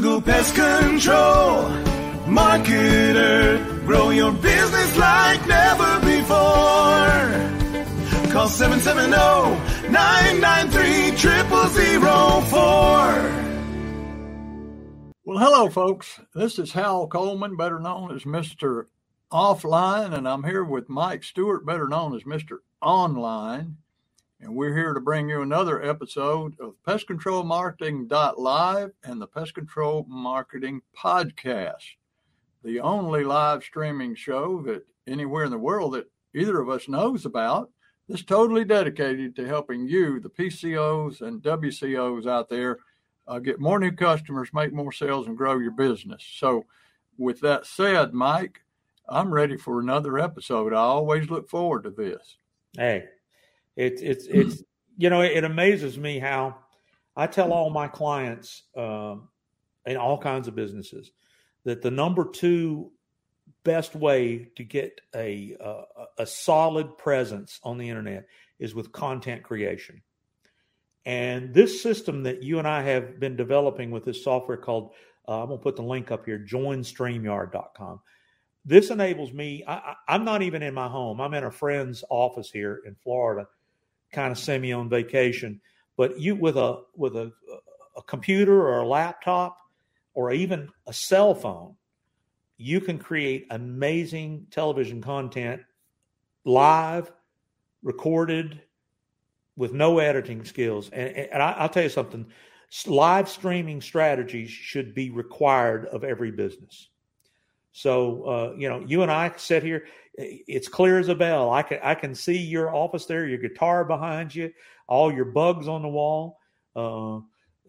Google Pest Control. Marketer, grow your business like never before. Call 770-993-0004. Well, hello, folks. This is Hal Coleman, better known as Mr. Offline, and I'm here with Mike Stewart, better known as Mr. Online. And we're here to bring you another episode of Pest Control Marketing Live and the Pest Control Marketing Podcast, the only live streaming show that anywhere in the world that either of us knows about that's totally dedicated to helping you, the PCOs and WCOs out there, uh, get more new customers, make more sales, and grow your business. So, with that said, Mike, I'm ready for another episode. I always look forward to this. Hey, it's it's it's you know it amazes me how I tell all my clients um, in all kinds of businesses that the number two best way to get a, a a solid presence on the internet is with content creation. And this system that you and I have been developing with this software called, uh, I'm going to put the link up here, joinstreamyard.com. This enables me, I, am not even in my home. I'm in a friend's office here in Florida, kind of semi on vacation. But you, with a, with a, a computer or a laptop or even a cell phone, you can create amazing television content live, recorded, with no editing skills. And, and I, will tell you something live streaming strategies should be required of every business. So, uh, you know, you and I sit here, it's clear as a bell. I can, I can see your office there, your guitar behind you, all your bugs on the wall. Uh,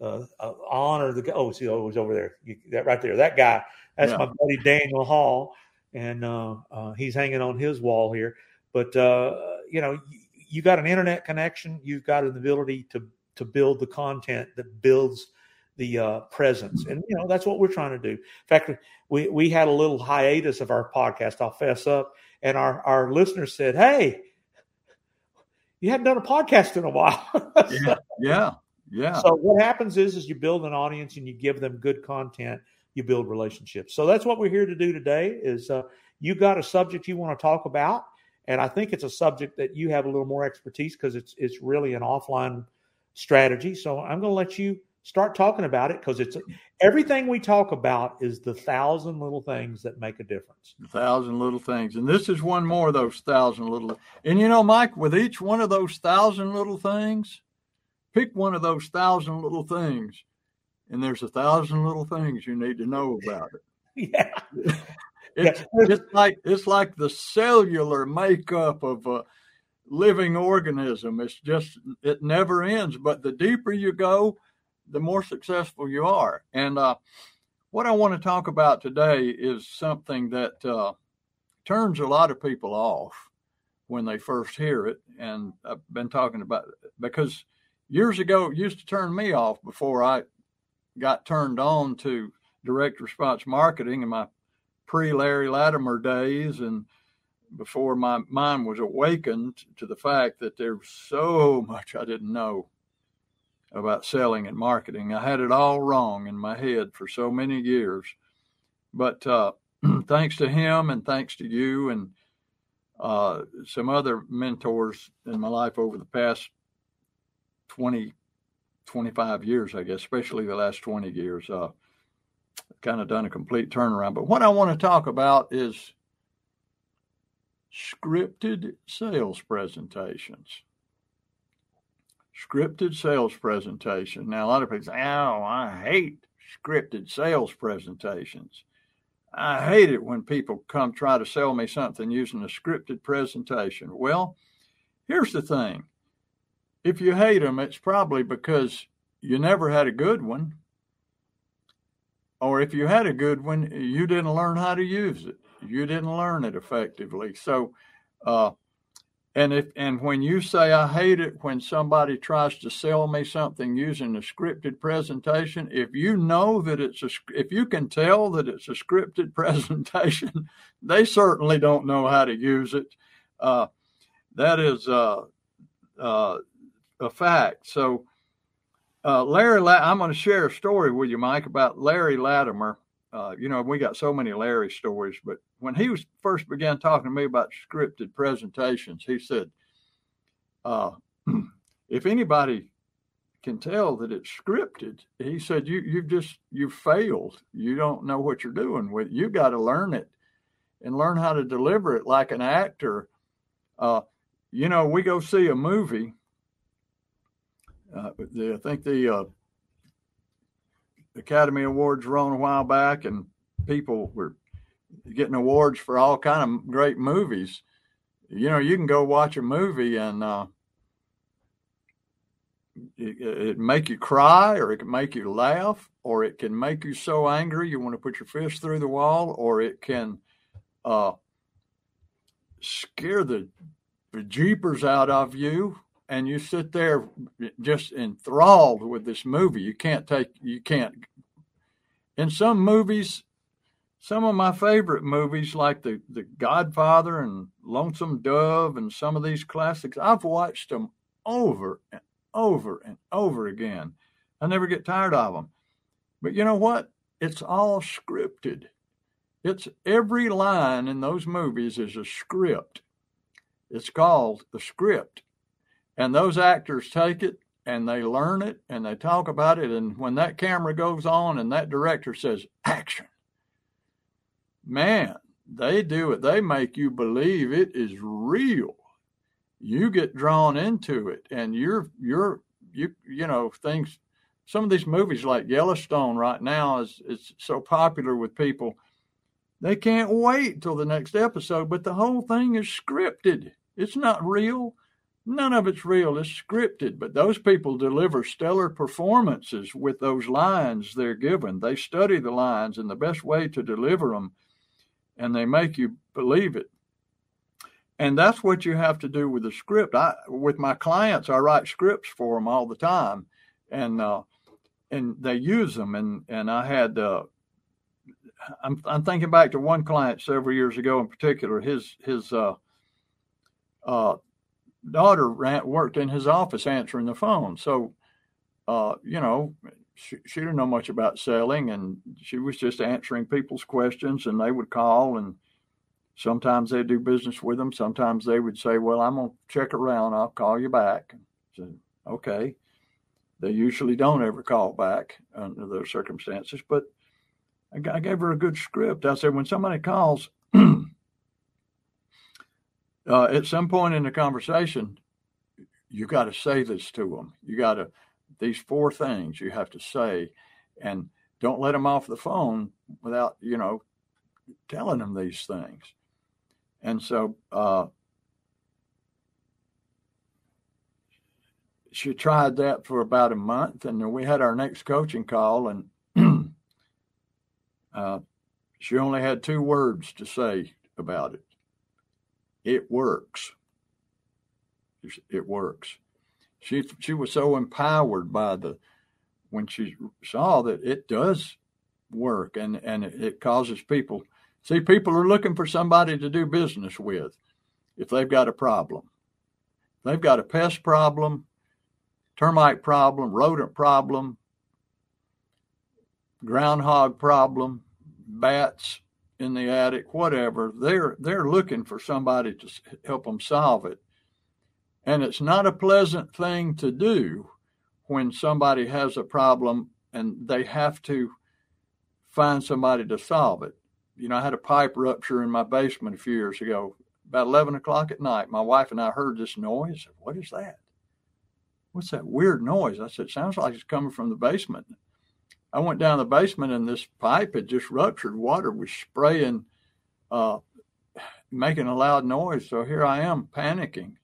uh, uh honor the oh see oh he's over there you, that right there that guy that's yeah. my buddy Daniel Hall and uh, uh, he's hanging on his wall here but uh, you know you got an internet connection, you've got an ability to to build the content that builds the uh, presence, and you know that's what we're trying to do. In fact, we we had a little hiatus of our podcast. I'll fess up, and our our listeners said, "Hey, you haven't done a podcast in a while." so, yeah, yeah. So what happens is, is you build an audience and you give them good content. You build relationships. So that's what we're here to do today. Is uh, you got a subject you want to talk about? And I think it's a subject that you have a little more expertise because it's it's really an offline strategy. So I'm going to let you start talking about it because it's mm. everything we talk about is the thousand little things that make a difference. A thousand little things, and this is one more of those thousand little. And you know, Mike, with each one of those thousand little things, pick one of those thousand little things, and there's a thousand little things you need to know about it. Yeah. It's just like it's like the cellular makeup of a living organism. It's just it never ends. But the deeper you go, the more successful you are. And uh, what I want to talk about today is something that uh, turns a lot of people off when they first hear it. And I've been talking about it because years ago it used to turn me off before I got turned on to direct response marketing and my pre Larry Latimer days and before my mind was awakened to the fact that there's so much I didn't know about selling and marketing. I had it all wrong in my head for so many years. But uh, thanks to him and thanks to you and uh, some other mentors in my life over the past 20, 25 years, I guess, especially the last 20 years, uh, kind of done a complete turnaround. But what I want to talk about is scripted sales presentations. Scripted sales presentation. Now, a lot of people say, oh, I hate scripted sales presentations. I hate it when people come try to sell me something using a scripted presentation. Well, here's the thing if you hate them, it's probably because you never had a good one or if you had a good one, you didn't learn how to use it. You didn't learn it effectively. So, uh, and if and when you say I hate it when somebody tries to sell me something using a scripted presentation, if you know that it's a if you can tell that it's a scripted presentation, they certainly don't know how to use it. Uh, that is uh, uh, a fact. So uh, Larry, I'm going to share a story with you, Mike, about Larry Latimer. Uh, you know, we got so many Larry stories, but when he was first began talking to me about scripted presentations, he said, uh, "If anybody can tell that it's scripted, he said, you you've just you've failed. You don't know what you're doing with. You got to learn it and learn how to deliver it like an actor. Uh, you know, we go see a movie." Uh, the, I think the uh, Academy Awards on a while back, and people were getting awards for all kind of great movies. You know, you can go watch a movie and uh, it, it make you cry, or it can make you laugh, or it can make you so angry you want to put your fist through the wall, or it can uh, scare the, the jeepers out of you and you sit there just enthralled with this movie. You can't take, you can't. In some movies, some of my favorite movies, like the the Godfather and Lonesome Dove, and some of these classics, I've watched them over and over and over again. I never get tired of them. But you know what? It's all scripted. It's every line in those movies is a script. It's called the script. And those actors take it and they learn it and they talk about it. And when that camera goes on and that director says action, man, they do it. They make you believe it is real. You get drawn into it and you're, you're, you, you know, things, some of these movies like Yellowstone right now is, is so popular with people. They can't wait till the next episode, but the whole thing is scripted. It's not real none of it's real. It's scripted, but those people deliver stellar performances with those lines they're given. They study the lines and the best way to deliver them, and they make you believe it. And that's what you have to do with the script. I, with my clients, I write scripts for them all the time, and uh, and they use them. And and I had, uh, I'm I'm thinking back to one client several years ago in particular. His his uh, uh, daughter ran, worked in his office answering the phone. So, uh, you know, she, she, didn't know much about selling and she was just answering people's questions and they would call and sometimes they'd do business with them. Sometimes they would say, well, I'm going to check around. I'll call you back. So, okay. They usually don't ever call back under those circumstances, but I, I gave her a good script. I said, when somebody calls, uh, at some point in the conversation, you got to say this to them. You got to, these four things you have to say, and don't let them off the phone without, you know, telling them these things. And so, uh, she tried that for about a month, and then we had our next coaching call, and uh, she only had two words to say about it it works. It works. She she was so empowered by the when she saw that it does work and and it causes people see people are looking for somebody to do business with if they've got a problem. They've got a pest problem, termite problem, rodent problem, groundhog problem, bats, in the attic, whatever, they're they're looking for somebody to help them solve it. And it's not a pleasant thing to do when somebody has a problem and they have to find somebody to solve it. You know, I had a pipe rupture in my basement a few years ago. About 11 o'clock at night, my wife and I heard this noise. What is that? What's that weird noise? I said, sounds like it's coming from the basement. I went down the basement and this pipe had just ruptured. Water was spraying, uh, making a loud noise. So here I am panicking.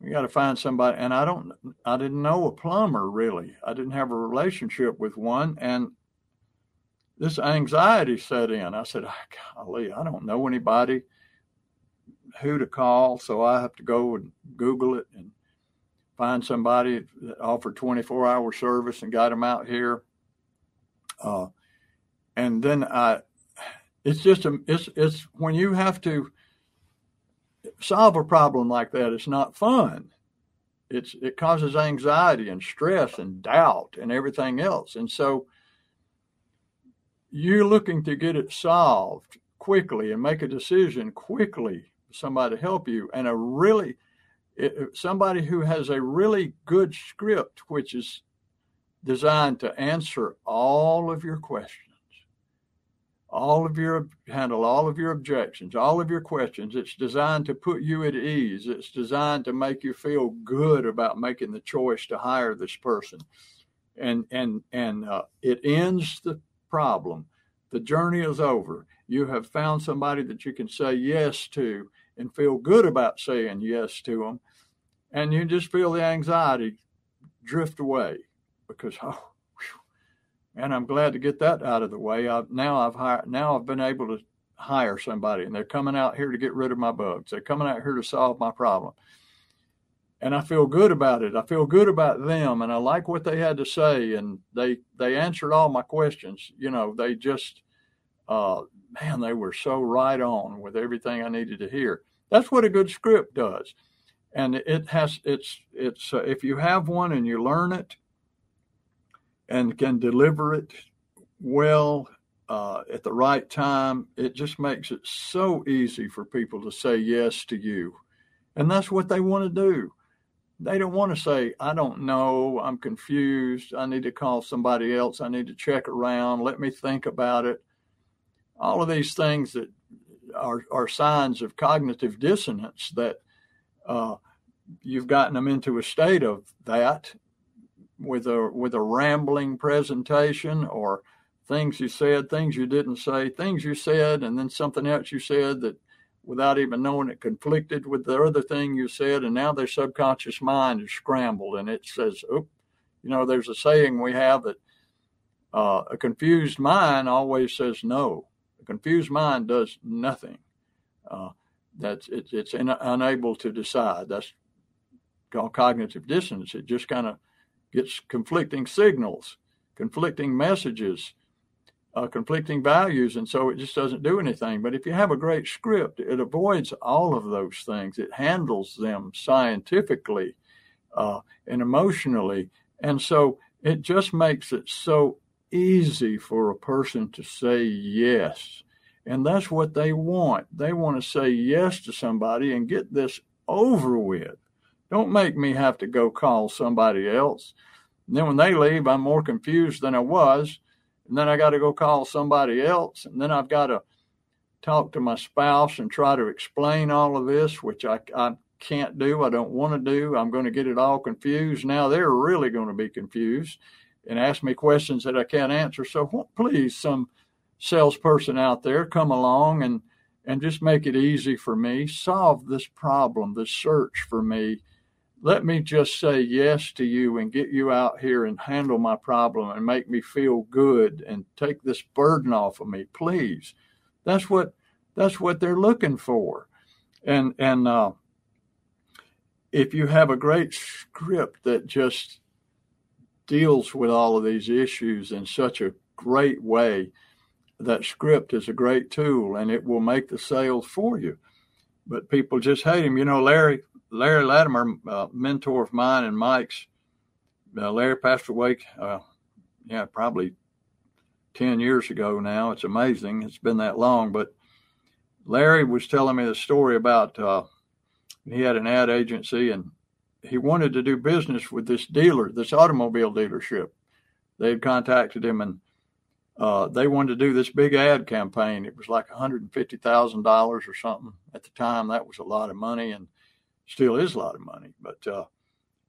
We got to find somebody. And I don't, I didn't know a plumber really. I didn't have a relationship with one. And this anxiety set in. I said, oh, golly, I don't know anybody who to call. So I have to go and Google it and find somebody that offered 24 hour service and got them out here. Uh, and then I, it's just a, it's it's when you have to solve a problem like that, it's not fun. it's it causes anxiety and stress and doubt and everything else. And so you're looking to get it solved quickly and make a decision quickly. Somebody to help you and a really somebody who has a really good script, which is designed to answer all of your questions all of your handle all of your objections all of your questions it's designed to put you at ease it's designed to make you feel good about making the choice to hire this person. And and and uh, it ends the problem. The journey is over. You have found somebody that you can say yes to and feel good about saying yes to them and you just feel the anxiety drift away because oh and I'm glad to get that out of the way. I've, now I've hired, now I've been able to hire somebody, and they're coming out here to get rid of my bugs. They're coming out here to solve my problem, and I feel good about it. I feel good about them, and I like what they had to say, and they they answered all my questions. You know, they just, uh, man, they were so right on with everything I needed to hear. That's what a good script does, and it has it's it's uh, if you have one and you learn it and can deliver it well uh, at the right time, it just makes it so easy for people to say yes to you. And that's what they want to do. They don't want to say, I don't know, I'm confused, I need to call somebody else, I need to check around, let me think about it. All of these things that are, are signs of cognitive dissonance that uh, you've gotten them into a state of that with a with a rambling presentation or things you said, things you didn't say, things you said, and then something else you said that without even knowing it conflicted with the other thing you said, and now their subconscious mind is scrambled and it says, "Oop," you know, there's a saying we have that uh, a confused mind always says no. A confused mind does nothing. Uh, that's it, it's in, unable to decide. That's called cognitive dissonance. It just kind of gets conflicting signals, conflicting messages, uh, conflicting values, and so it just doesn't do anything. But if you have a great script, it avoids all of those things. It handles them scientifically uh, and emotionally, and so it just makes it so easy for a person to say yes. And that's what they want. They want to say yes to somebody and get this over with. Don't make me have to go call somebody else. And then when they leave, I'm more confused than I was. And then I got to go call somebody else. And then I've got to talk to my spouse and try to explain all of this, which I, I can't do. I don't want to do. I'm going to get it all confused. Now they're really going to be confused and ask me questions that I can't answer. So please, some salesperson out there, come along and and just make it easy for me. Solve this problem, this search for me, let me just say yes to you and get you out here and handle my problem and make me feel good and take this burden off of me please. That's what that's what they're looking for. And and uh, if you have a great script that just deals with all of these issues in such a great way that script is a great tool and it will make the sales for you but people just hate him you know larry Larry Latimer, uh, mentor of mine and Mike's, uh, Larry passed away, uh, yeah, probably 10 years ago now. It's amazing. It's been that long. But Larry was telling me the story about uh, he had an ad agency and he wanted to do business with this dealer, this automobile dealership. They had contacted him and uh, they wanted to do this big ad campaign. It was like $150,000 or something at the time. That was a lot of money. And still is a lot of money. But uh,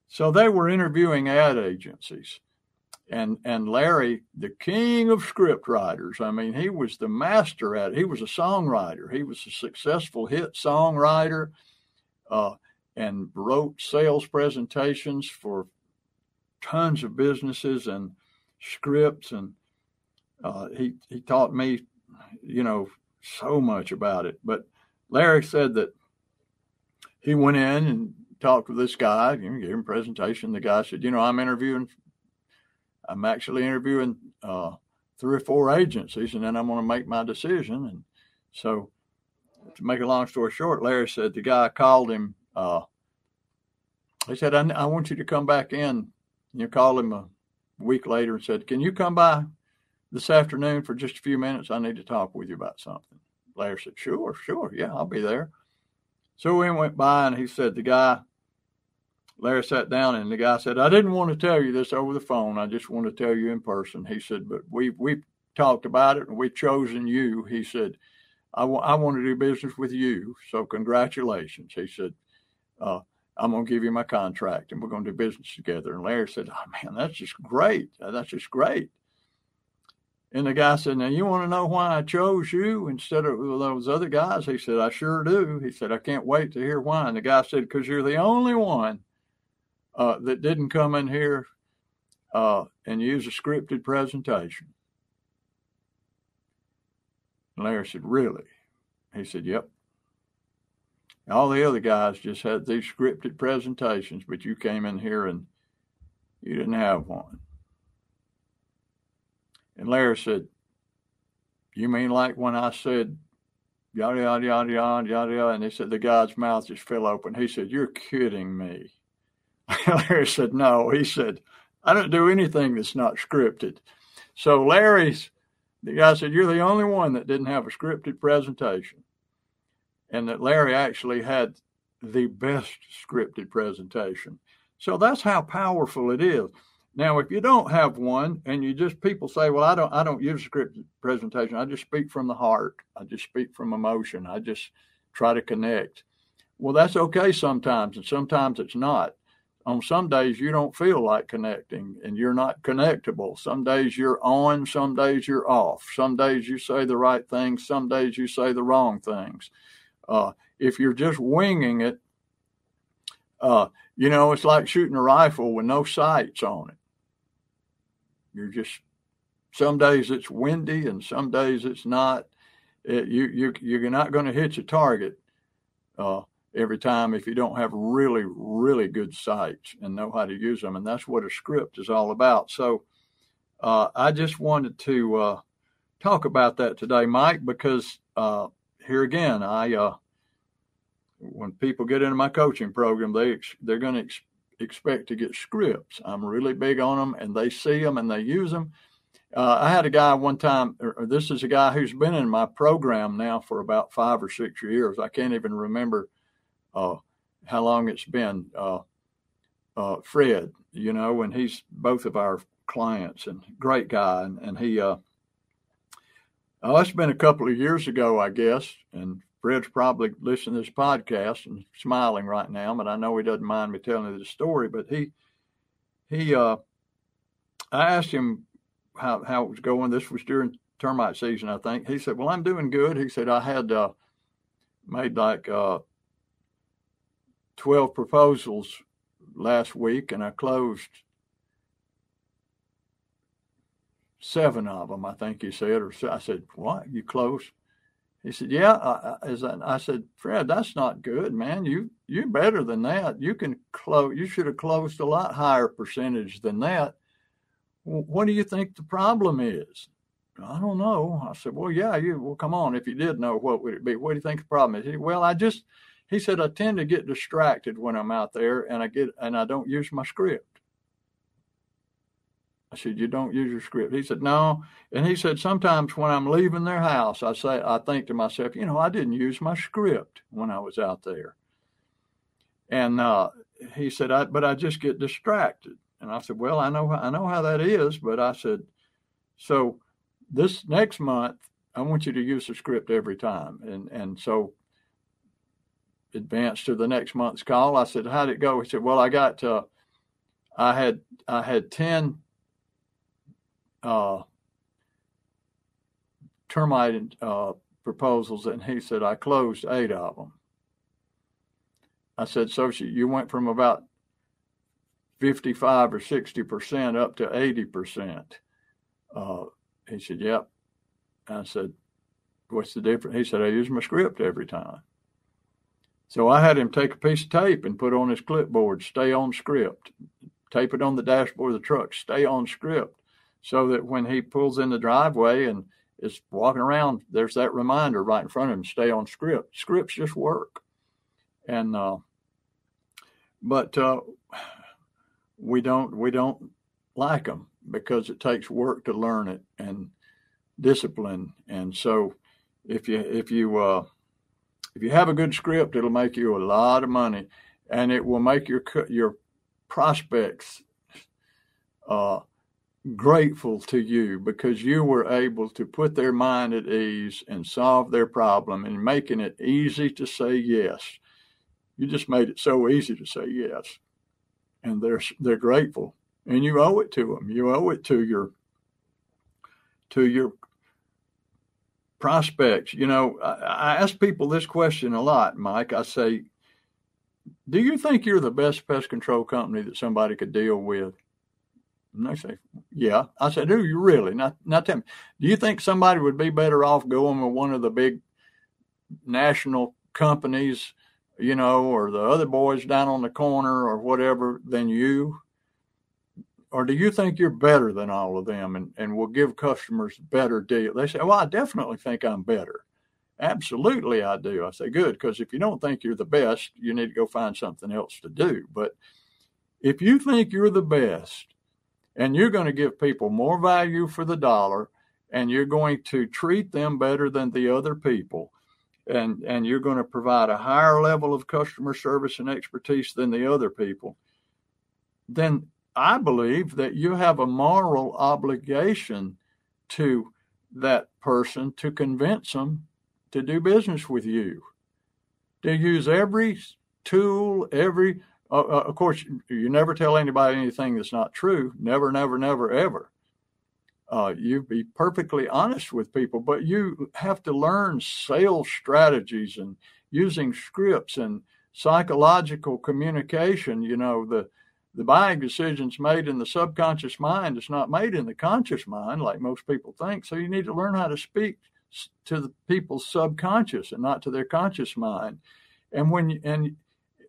so they were interviewing ad agencies. And, and Larry, the king of script writers, I mean, he was the master at it. He was a songwriter. He was a successful hit songwriter uh, and wrote sales presentations for tons of businesses and scripts. And uh, he, he taught me, you know, so much about it. But Larry said that he went in and talked with this guy, you know, gave him a presentation. The guy said, you know, I'm interviewing, I'm actually interviewing uh, three or four agencies, and then I'm going to make my decision. And so, to make a long story short, Larry said the guy called him uh, he said, I, I want you to come back in. You called him a week later and said, Can you come by this afternoon for just a few minutes? I need to talk with you about something. Larry said, Sure, sure. Yeah, I'll be there. So we went by and he said, The guy, Larry sat down and the guy said, I didn't want to tell you this over the phone. I just want to tell you in person. He said, But we, we talked about it and we've chosen you. He said, I, w- I want to do business with you. So congratulations. He said, uh, I'm going to give you my contract and we're going to do business together. And Larry said, Oh, man, that's just great. That's just great. And the guy said, Now, you want to know why I chose you instead of those other guys? He said, I sure do. He said, I can't wait to hear why. And the guy said, Because you're the only one uh, that didn't come in here uh, and use a scripted presentation. And Larry said, Really? He said, Yep. All the other guys just had these scripted presentations, but you came in here and you didn't have one. And Larry said, You mean like when I said yada yada yada yada yada and he said the guy's mouth just fell open. He said, You're kidding me. Larry said, No. He said, I don't do anything that's not scripted. So Larry's the guy said, You're the only one that didn't have a scripted presentation and that Larry actually had the best scripted presentation. So that's how powerful it is. Now, if you don't have one and you just people say, "Well, I don't I don't use script presentation. I just speak from the heart. I just speak from emotion. I just try to connect." Well, that's okay sometimes and sometimes it's not. On some days you don't feel like connecting and you're not connectable. Some days you're on, some days you're off. Some days you say the right things, some days you say the wrong things. Uh, if you're just winging it, uh, you know, it's like shooting a rifle with no sights on it. You're just, some days it's windy and some days it's not. It, you, you, you're not going to hit your target uh, every time if you don't have really, really good sights and know how to use them. And that's what a script is all about. So uh, I just wanted to uh, talk about that today, Mike, because uh, here again, I uh, when people get into my coaching program, they they're going to expect to get scripts. I'm really big on them, and they see them and they use them. Uh, I had a guy one time. Or this is a guy who's been in my program now for about five or six years. I can't even remember uh, how long it's been. Uh, uh Fred, you know, and he's both of our clients and great guy, and, and he uh, Oh, it's been a couple of years ago, I guess, and Fred's probably listening to this podcast and smiling right now, but I know he doesn't mind me telling you the story. But he, he, uh, I asked him how how it was going. This was during termite season, I think. He said, "Well, I'm doing good." He said, "I had uh, made like uh, twelve proposals last week, and I closed seven of them, I think he said, or I said, what, you close? He said, yeah. I, I, I said, Fred, that's not good, man. You, you're better than that. You can close, you should have closed a lot higher percentage than that. What do you think the problem is? I don't know. I said, well, yeah, you, well, come on. If you did know, what would it be? What do you think the problem is? He well, I just, he said, I tend to get distracted when I'm out there and I get, and I don't use my script. I said, You don't use your script. He said, No. And he said, Sometimes when I'm leaving their house, I say, I think to myself, you know, I didn't use my script when I was out there. And uh, he said, I, but I just get distracted. And I said, Well, I know I know how that is, but I said, so this next month, I want you to use the script every time. And and so advanced to the next month's call. I said, How'd it go? He said, Well, I got uh, I had I had 10 uh, termite uh, proposals, and he said, I closed eight of them. I said, so you went from about 55 or 60% up to 80%. Uh, he said, yep. I said, what's the difference? He said, I use my script every time. So I had him take a piece of tape and put on his clipboard, stay on script, tape it on the dashboard of the truck, stay on script so that when he pulls in the driveway and is walking around, there's that reminder right in front of him, stay on script. Scripts just work. And uh, but uh, we don't we don't like them because it takes work to learn it and discipline. And so, if you if you uh, if you have a good script, it'll make you a lot of money, and it will make your your prospects uh, grateful to you because you were able to put their mind at ease and solve their problem and making it easy to say yes. You just made it so easy to say yes, and they're they're grateful, and you owe it to them. You owe it to your to your prospects. You know, I, I ask people this question a lot, Mike. I say, "Do you think you're the best pest control company that somebody could deal with?" And they say, Yeah. I said, Do you really? Now, now tell me, do you think somebody would be better off going with one of the big national companies, you know, or the other boys down on the corner or whatever than you? Or do you think you're better than all of them and, and will give customers better deal? They say, Well, I definitely think I'm better. Absolutely, I do. I say, Good, because if you don't think you're the best, you need to go find something else to do. But if you think you're the best, and you're going to give people more value for the dollar and you're going to treat them better than the other people. And and you're going to provide a higher level of customer service and expertise than the other people. Then i believe that you have a moral obligation to that person to convince them to do business with you. To use every tool every uh, uh, of course, you never tell anybody anything that's not true. Never, never, never, ever. Uh, you be perfectly honest with people, but you have to learn sales strategies and using scripts and psychological communication. You know, the the buying decisions made in the subconscious mind is not made in the conscious mind, like most people think. So you need to learn how to speak to the people's subconscious and not to their conscious mind. And when and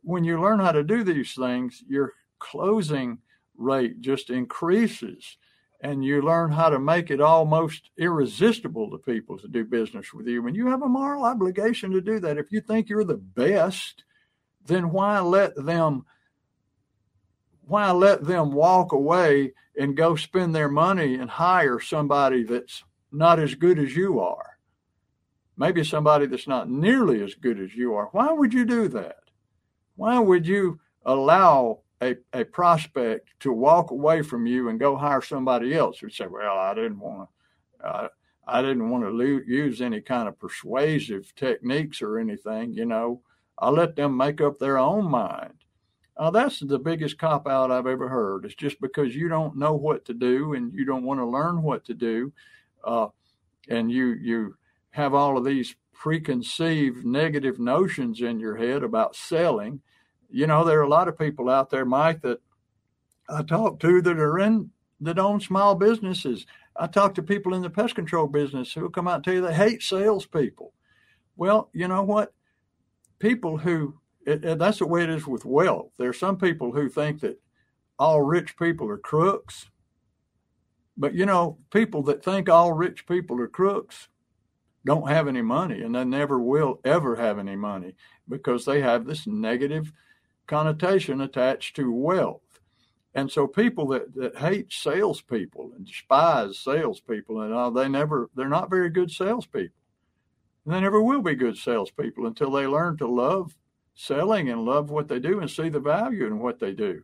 when you learn how to do these things, your closing rate just increases and you learn how to make it almost irresistible to people to do business with you. And you have a moral obligation to do that. If you think you're the best, then why let them why let them walk away and go spend their money and hire somebody that's not as good as you are? Maybe somebody that's not nearly as good as you are. Why would you do that? Why would you allow a, a prospect to walk away from you and go hire somebody else who say, well, I didn't want to, uh, I didn't want to lo- use any kind of persuasive techniques or anything, you know, I let them make up their own mind. Uh, that's the biggest cop out I've ever heard. It's just because you don't know what to do and you don't want to learn what to do, uh, and you you have all of these preconceived negative notions in your head about selling. You know, there are a lot of people out there, Mike, that I talk to that are in that own small businesses. I talk to people in the pest control business who come out and tell you they hate salespeople. Well, you know what? People who it, it, that's the way it is with wealth. There are some people who think that all rich people are crooks. But you know, people that think all rich people are crooks don't have any money and they never will ever have any money because they have this negative connotation attached to wealth. And so people that, that hate salespeople and despise salespeople and all, they never they're not very good salespeople. And they never will be good salespeople until they learn to love selling and love what they do and see the value in what they do.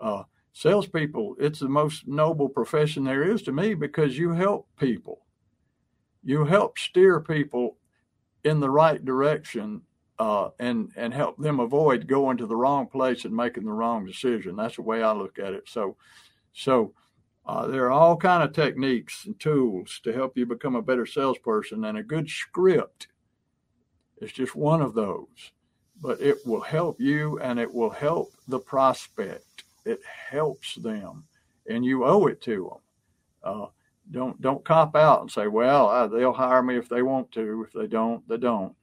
Uh, salespeople, it's the most noble profession there is to me because you help people you help steer people in the right direction uh, and and help them avoid going to the wrong place and making the wrong decision. That's the way I look at it. So, so uh, there are all kind of techniques and tools to help you become a better salesperson, and a good script is just one of those. But it will help you, and it will help the prospect. It helps them, and you owe it to them. Uh, don't don't cop out and say, well, uh, they'll hire me if they want to. If they don't, they don't.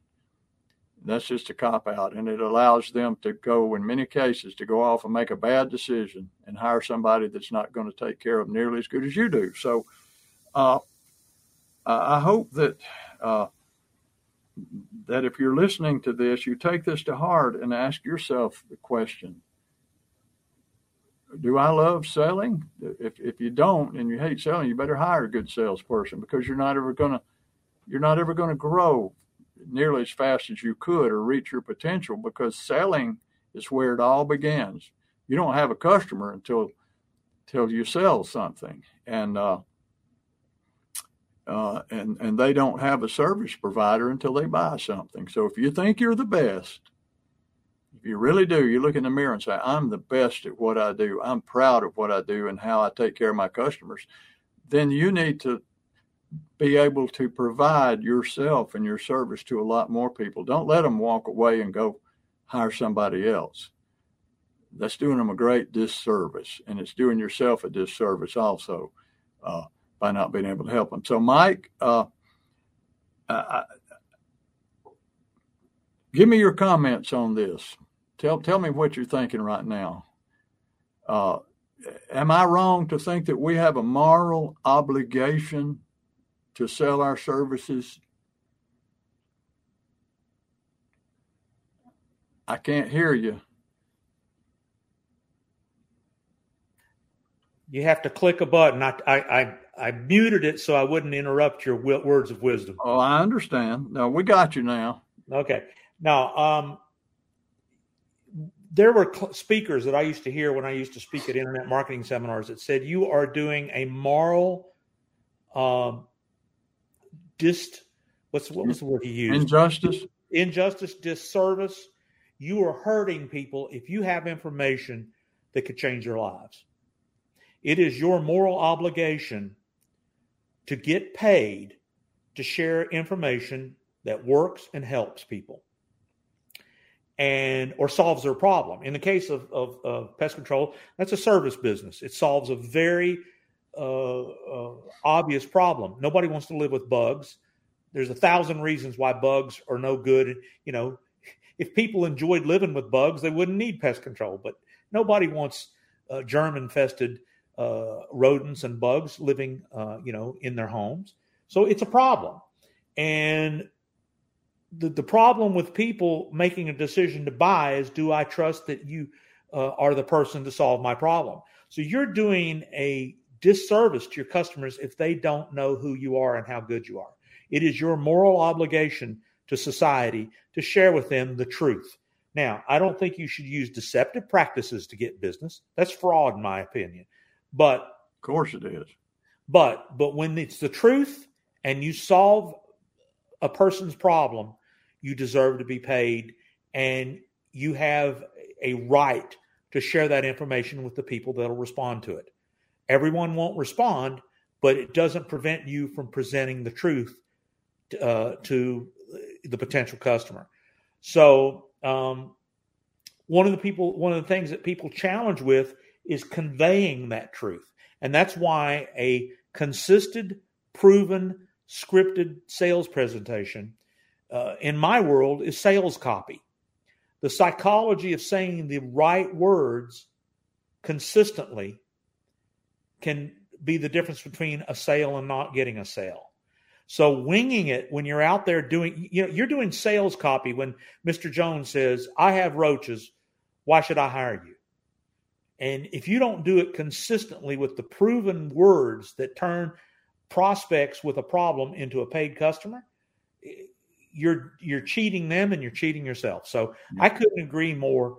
That's just a cop out, and it allows them to go, in many cases, to go off and make a bad decision and hire somebody that's not going to take care of them nearly as good as you do. So, uh, I hope that uh, that if you're listening to this, you take this to heart and ask yourself the question: do I love selling? If if you don't and you hate selling, you better hire a good salesperson because you're not ever gonna you're not ever gonna grow nearly as fast as you could or reach your potential because selling is where it all begins. You don't have a customer until until you sell something, and uh, uh, and and they don't have a service provider until they buy something. So if you think you're the best, you really do, you look in the mirror and say, I'm the best at what I do. I'm proud of what I do and how I take care of my customers. Then you need to be able to provide yourself and your service to a lot more people. Don't let them walk away and go hire somebody else. That's doing them a great disservice, and it's doing yourself a disservice also uh, by not being able to help them. So, Mike, uh, I, give me your comments on this. Tell tell me what you're thinking right now. Uh, am I wrong to think that we have a moral obligation to sell our services? I can't hear you. You have to click a button. I, I, I, I muted it so I wouldn't interrupt your words of wisdom. Oh, I understand. No, we got you now. Okay. Now, um, there were speakers that I used to hear when I used to speak at internet marketing seminars that said you are doing a moral um, dist what's what was the word he used? Injustice. Injustice disservice. You are hurting people if you have information that could change their lives. It is your moral obligation to get paid to share information that works and helps people and or solves their problem. In the case of, of, of pest control, that's a service business. It solves a very uh, uh, obvious problem. Nobody wants to live with bugs. There's a thousand reasons why bugs are no good. You know, if people enjoyed living with bugs, they wouldn't need pest control. But nobody wants uh, germ-infested uh, rodents and bugs living, uh, you know, in their homes. So it's a problem. And the, the problem with people making a decision to buy is do I trust that you uh, are the person to solve my problem? So you're doing a disservice to your customers if they don't know who you are and how good you are. It is your moral obligation to society to share with them the truth. Now, I don't think you should use deceptive practices to get business. That's fraud, in my opinion. But of course it is. But but when it's the truth and you solve a person's problem, you deserve to be paid, and you have a right to share that information with the people that'll respond to it. Everyone won't respond, but it doesn't prevent you from presenting the truth uh, to the potential customer. So, um, one of the people, one of the things that people challenge with is conveying that truth, and that's why a consistent, proven, scripted sales presentation uh, in my world is sales copy. The psychology of saying the right words consistently can be the difference between a sale and not getting a sale. So winging it when you're out there doing, you know, you're doing sales copy when Mr. Jones says, I have roaches. Why should I hire you? And if you don't do it consistently with the proven words that turn prospects with a problem into a paid customer, you're you're cheating them and you're cheating yourself. So yeah. I couldn't agree more.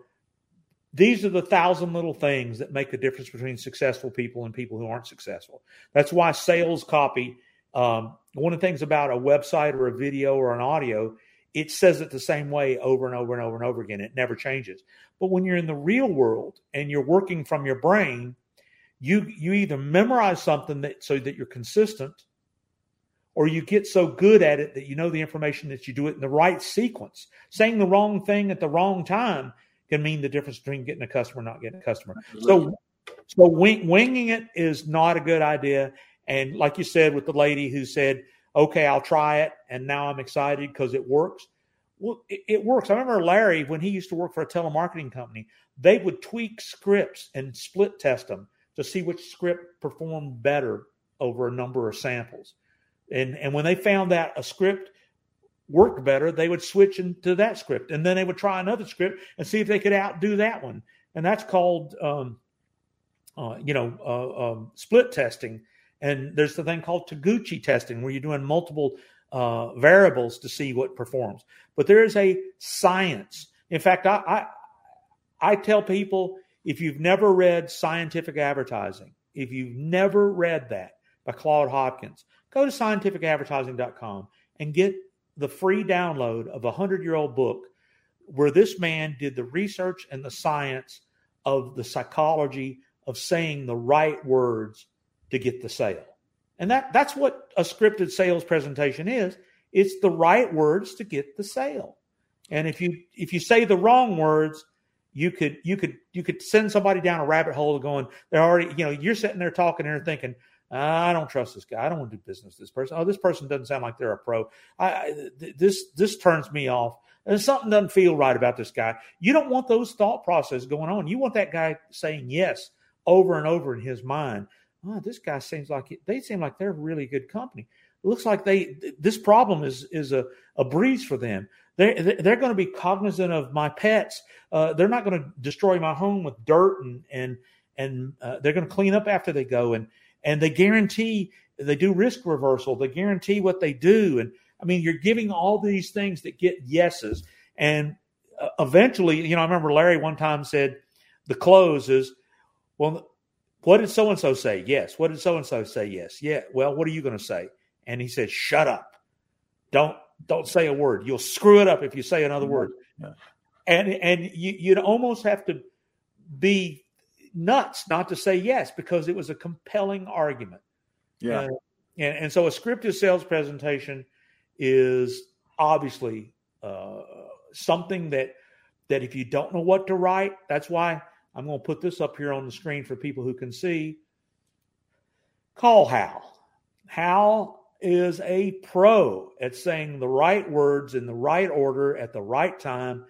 These are the thousand little things that make the difference between successful people and people who aren't successful. That's why sales copy. Um, one of the things about a website or a video or an audio, it says it the same way over and over and over and over again. It never changes. But when you're in the real world and you're working from your brain, you you either memorize something that so that you're consistent or you get so good at it that you know the information that you do it in the right sequence. Saying the wrong thing at the wrong time can mean the difference between getting a customer and not getting a customer. So, so wing, winging it is not a good idea. And like you said with the lady who said, "Okay, I'll try it," and now I'm excited because it works. Well, it, it works. I remember Larry when he used to work for a telemarketing company. They would tweak scripts and split test them to see which script performed better over a number of samples. And and when they found that a script worked better, they would switch into that script, and then they would try another script and see if they could outdo that one. And that's called um, uh, you know, uh, um, split testing, and there's the thing called Taguchi testing, where you're doing multiple uh, variables to see what performs. But there is a science. In fact, I, I I tell people if you've never read Scientific Advertising, if you've never read that by Claude Hopkins, go to scientificadvertising.com and get the free download of a 100 year old book where this man did the research and the science of the psychology of saying the right words to get the sale. And that, that's what a scripted sales presentation is. It's the right words to get the sale. And if you if you say the wrong words, you could you could you could send somebody down a rabbit hole going they're already you know you're sitting there talking and thinking I don't trust this guy. I don't want to do business with this person. Oh, this person doesn't sound like they're a pro. I, this this turns me off. And something doesn't feel right about this guy. You don't want those thought processes going on. You want that guy saying yes over and over in his mind. Oh, this guy seems like they seem like they're really good company. It looks like they this problem is is a, a breeze for them. They're, they're going to be cognizant of my pets. Uh, they're not going to destroy my home with dirt and and and uh, they're going to clean up after they go and and they guarantee they do risk reversal. They guarantee what they do. And I mean, you're giving all these things that get yeses. And uh, eventually, you know, I remember Larry one time said the close is, well, what did so and so say? Yes. What did so and so say? Yes. Yeah. Well, what are you going to say? And he said, shut up. Don't, don't say a word. You'll screw it up if you say another word. Yeah. And, and you, you'd almost have to be nuts not to say yes because it was a compelling argument. Yeah. Uh, and, and so a scripted sales presentation is obviously uh, something that that if you don't know what to write, that's why I'm going to put this up here on the screen for people who can see. Call Hal. Hal is a pro at saying the right words in the right order at the right time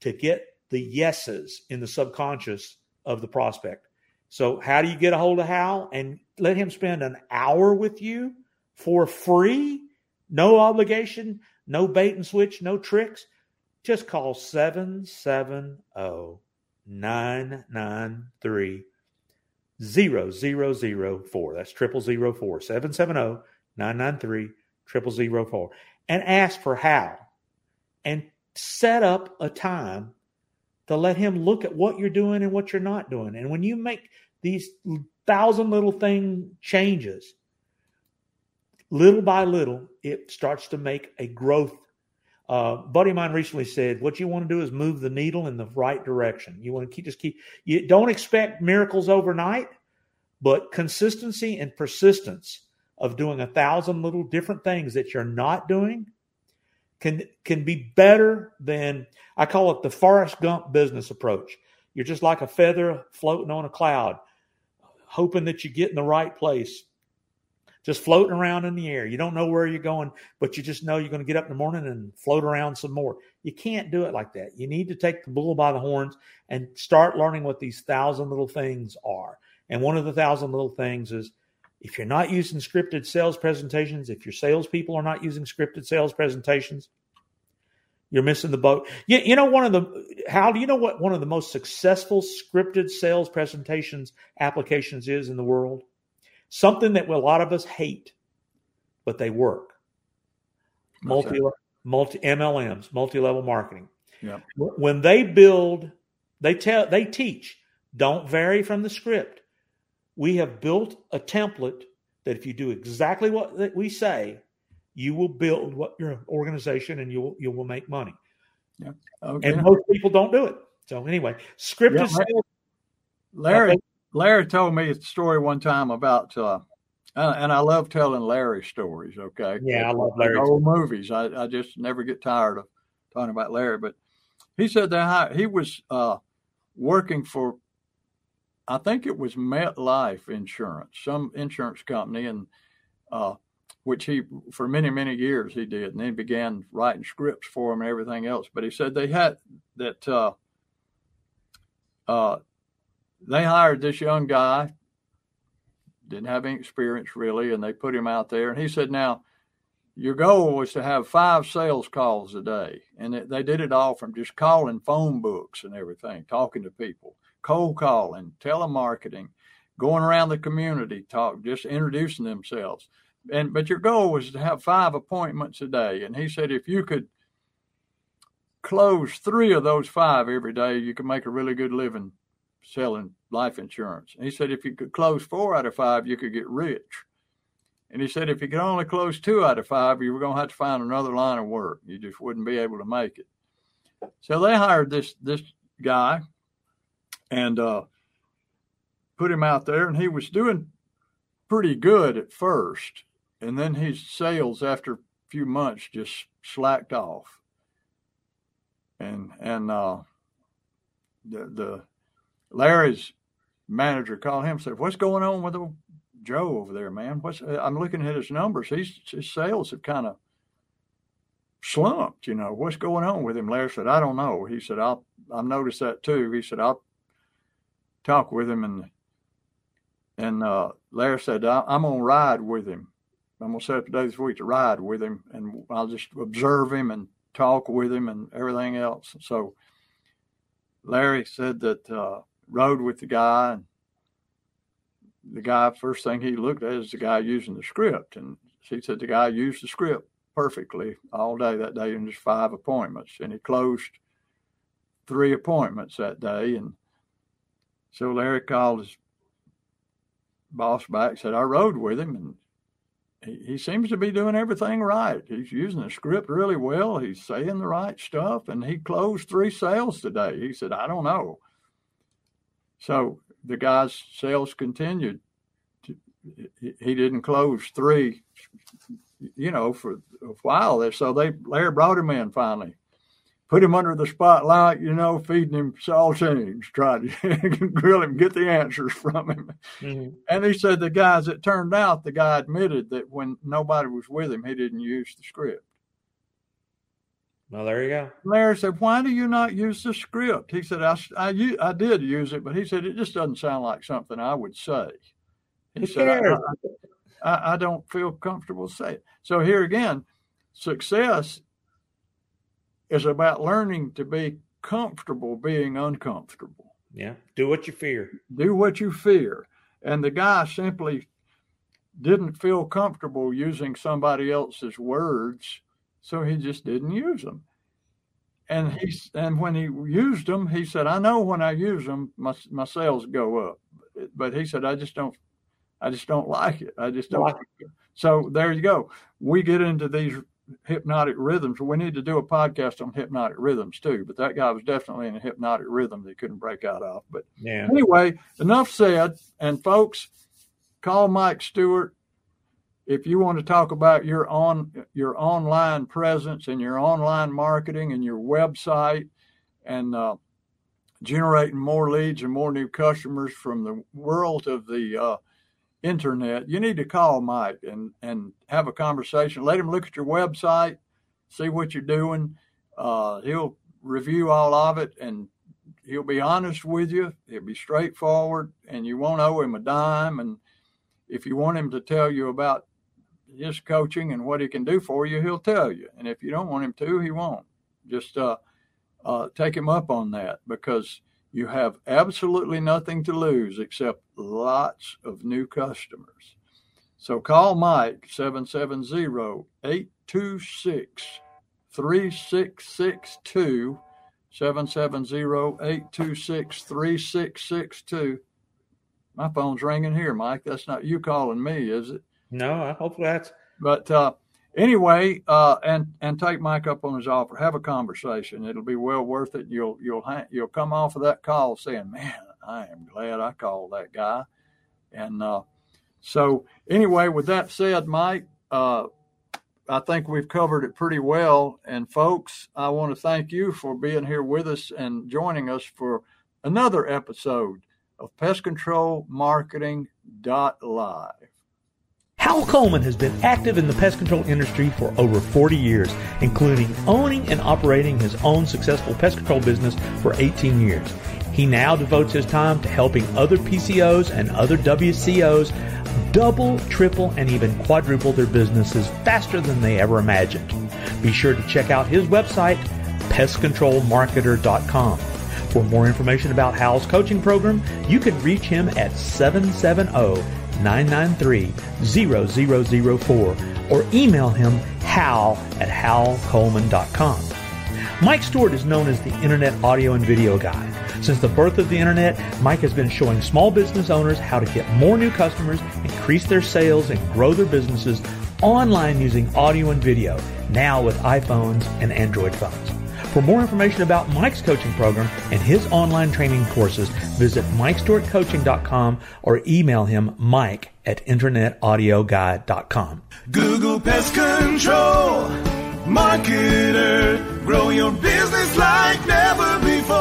to get the yeses in the subconscious of the prospect. So, how do you get a hold of Hal and let him spend an hour with you for free? No obligation, no bait and switch, no tricks. Just call 770 993 0004. That's triple zero four. 770 993 triple zero four. And ask for Hal and set up a time to let him look at what you're doing and what you're not doing. And when you make these thousand little thing changes, little by little, it starts to make a growth. Uh, buddy of mine recently said, "What you want to do is move the needle in the right direction. You want to keep just keep. You don't expect miracles overnight, but consistency and persistence of doing a thousand little different things that you're not doing can can be better than I call it the Forrest Gump business approach. You're just like a feather floating on a cloud, hoping that you get in the right place. Just floating around in the air. You don't know where you're going, but you just know you're going to get up in the morning and float around some more. You can't do it like that. You need to take the bull by the horns and start learning what these thousand little things are. And one of the thousand little things is if you're not using scripted sales presentations, if your salespeople are not using scripted sales presentations, you're missing the boat. You, you know, one of the, how do you know what one of the most successful scripted sales presentations applications is in the world? Something that a lot of us hate, but they work. Multi, multi MLMs, multi level marketing. Yeah. When they build, they tell, they teach, don't vary from the script we have built a template that if you do exactly what we say, you will build what your organization and you will you will make money. Yeah. Okay. And most people don't do it. So anyway, scripted yeah, Larry Larry told me a story one time about uh, and I love telling Larry stories. Okay. Yeah, I love Larry. Old movies. I, I just never get tired of talking about Larry. But he said that he was uh, working for I think it was MetLife Insurance, some insurance company, and uh, which he for many many years he did, and then began writing scripts for them and everything else. But he said they had that uh, uh, they hired this young guy, didn't have any experience really, and they put him out there, and he said now. Your goal was to have five sales calls a day, and they did it all from just calling phone books and everything, talking to people cold calling, telemarketing. going around the community, talk, just introducing themselves. And but your goal was to have five appointments a day. And he said if you could close three of those five every day, you could make a really good living selling life insurance. And he said if you could close four out of five, you could get rich. And he said if you could only close two out of five, you were going to have to find another line of work. You just wouldn't be able to make it. So they hired this this guy and uh, put him out there, and he was doing pretty good at first, and then his sales after a few months just slacked off. And and uh, the the Larry's manager called him and said, "What's going on with Joe over there, man? What's I'm looking at his numbers. He's, his sales have kind of slumped. You know what's going on with him?" Larry said, "I don't know." He said, "I'll I've noticed that too." He said, "I'll talk with him and." And uh, Larry said, I'm to ride with him. I'm to set up a day this week to ride with him, and I'll just observe him and talk with him and everything else. So Larry said that uh, rode with the guy, and the guy first thing he looked at is the guy using the script, and he said the guy used the script perfectly all day that day in just five appointments, and he closed three appointments that day, and so Larry called his boss back, said I rode with him, and he, seems to be doing everything right. He's using the script really well. He's saying the right stuff, and he closed three sales today. He said, I don't know. So the guy's sales continued. To, he didn't close three, you know, for a while there. So they Larry brought him in finally put him under the spotlight, you know, feeding him saltines, tried to grill him, get the answers from him. Mm-hmm. And he said the guys, it turned out the guy admitted that when nobody was with him, he didn't use the script. Well, there you go. Larry said, "Why do you not use the script?" He said, "I, I, I did use it, but he said it just doesn't sound like something I would say." He Who said, I, I, I, don't feel comfortable saying." So here again, success is about learning to be comfortable being uncomfortable. Yeah. Do what you fear. Do what you fear. And the guy simply didn't feel comfortable using somebody else's words, so he just didn't use them. And he and when he used them, he said, "I know when I use them, my my sales go up." But he said, "I just don't, I just don't like it. I just don't." Like so there you go. We get into these hypnotic rhythms. We need to do a podcast on hypnotic rhythms too. But that guy was definitely in a hypnotic rhythm that he couldn't break out of. But yeah. anyway, enough said. And folks, call Mike Stewart if you want to talk about your on your online presence and your online marketing and your website and uh, generating more leads and more new customers from the world of the uh, internet, you need to call Mike and and have a conversation. Let him look at your website, see what you're doing. Uh, he'll review all of it and he'll be honest with you. He'll be straightforward, and you won't owe him a dime. And if you want him to tell you about his coaching and what he can do for you, he'll tell you. And if you don't want him to, he won't. Just uh, uh, take him up on that because you have absolutely nothing to lose except lots of new customers. So call Mike 770 826 3662. 770 826 3662. My phone's ringing here, Mike. That's not you calling me, is it? No, I hope that's. But uh, anyway, uh, and and take Mike up on his offer. Have a conversation. It'll be well worth it. You'll you'll you'll come off of that call saying, "Man, I am glad I called that guy." And uh, so, anyway, with that said, Mike, uh, I think we've covered it pretty well. And folks, I want to thank you for being here with us and joining us for another episode of Pest Control Marketing Live. Hal Coleman has been active in the pest control industry for over 40 years, including owning and operating his own successful pest control business for 18 years. He now devotes his time to helping other PCOs and other WCOs double, triple, and even quadruple their businesses faster than they ever imagined. Be sure to check out his website, pestcontrolmarketer.com. For more information about Hal's coaching program, you can reach him at 770 993 0004 or email him hal at halcoleman.com. Mike Stewart is known as the Internet Audio and Video Guy. Since the birth of the Internet, Mike has been showing small business owners how to get more new customers, increase their sales, and grow their businesses online using audio and video, now with iPhones and Android phones. For more information about Mike's coaching program and his online training courses, visit MikeStewartCoaching.com or email him mike at InternetAudioGuy.com. Google Pest Control, marketer, grow your business like never before.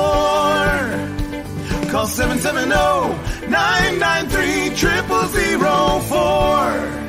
Call 770-993-0004.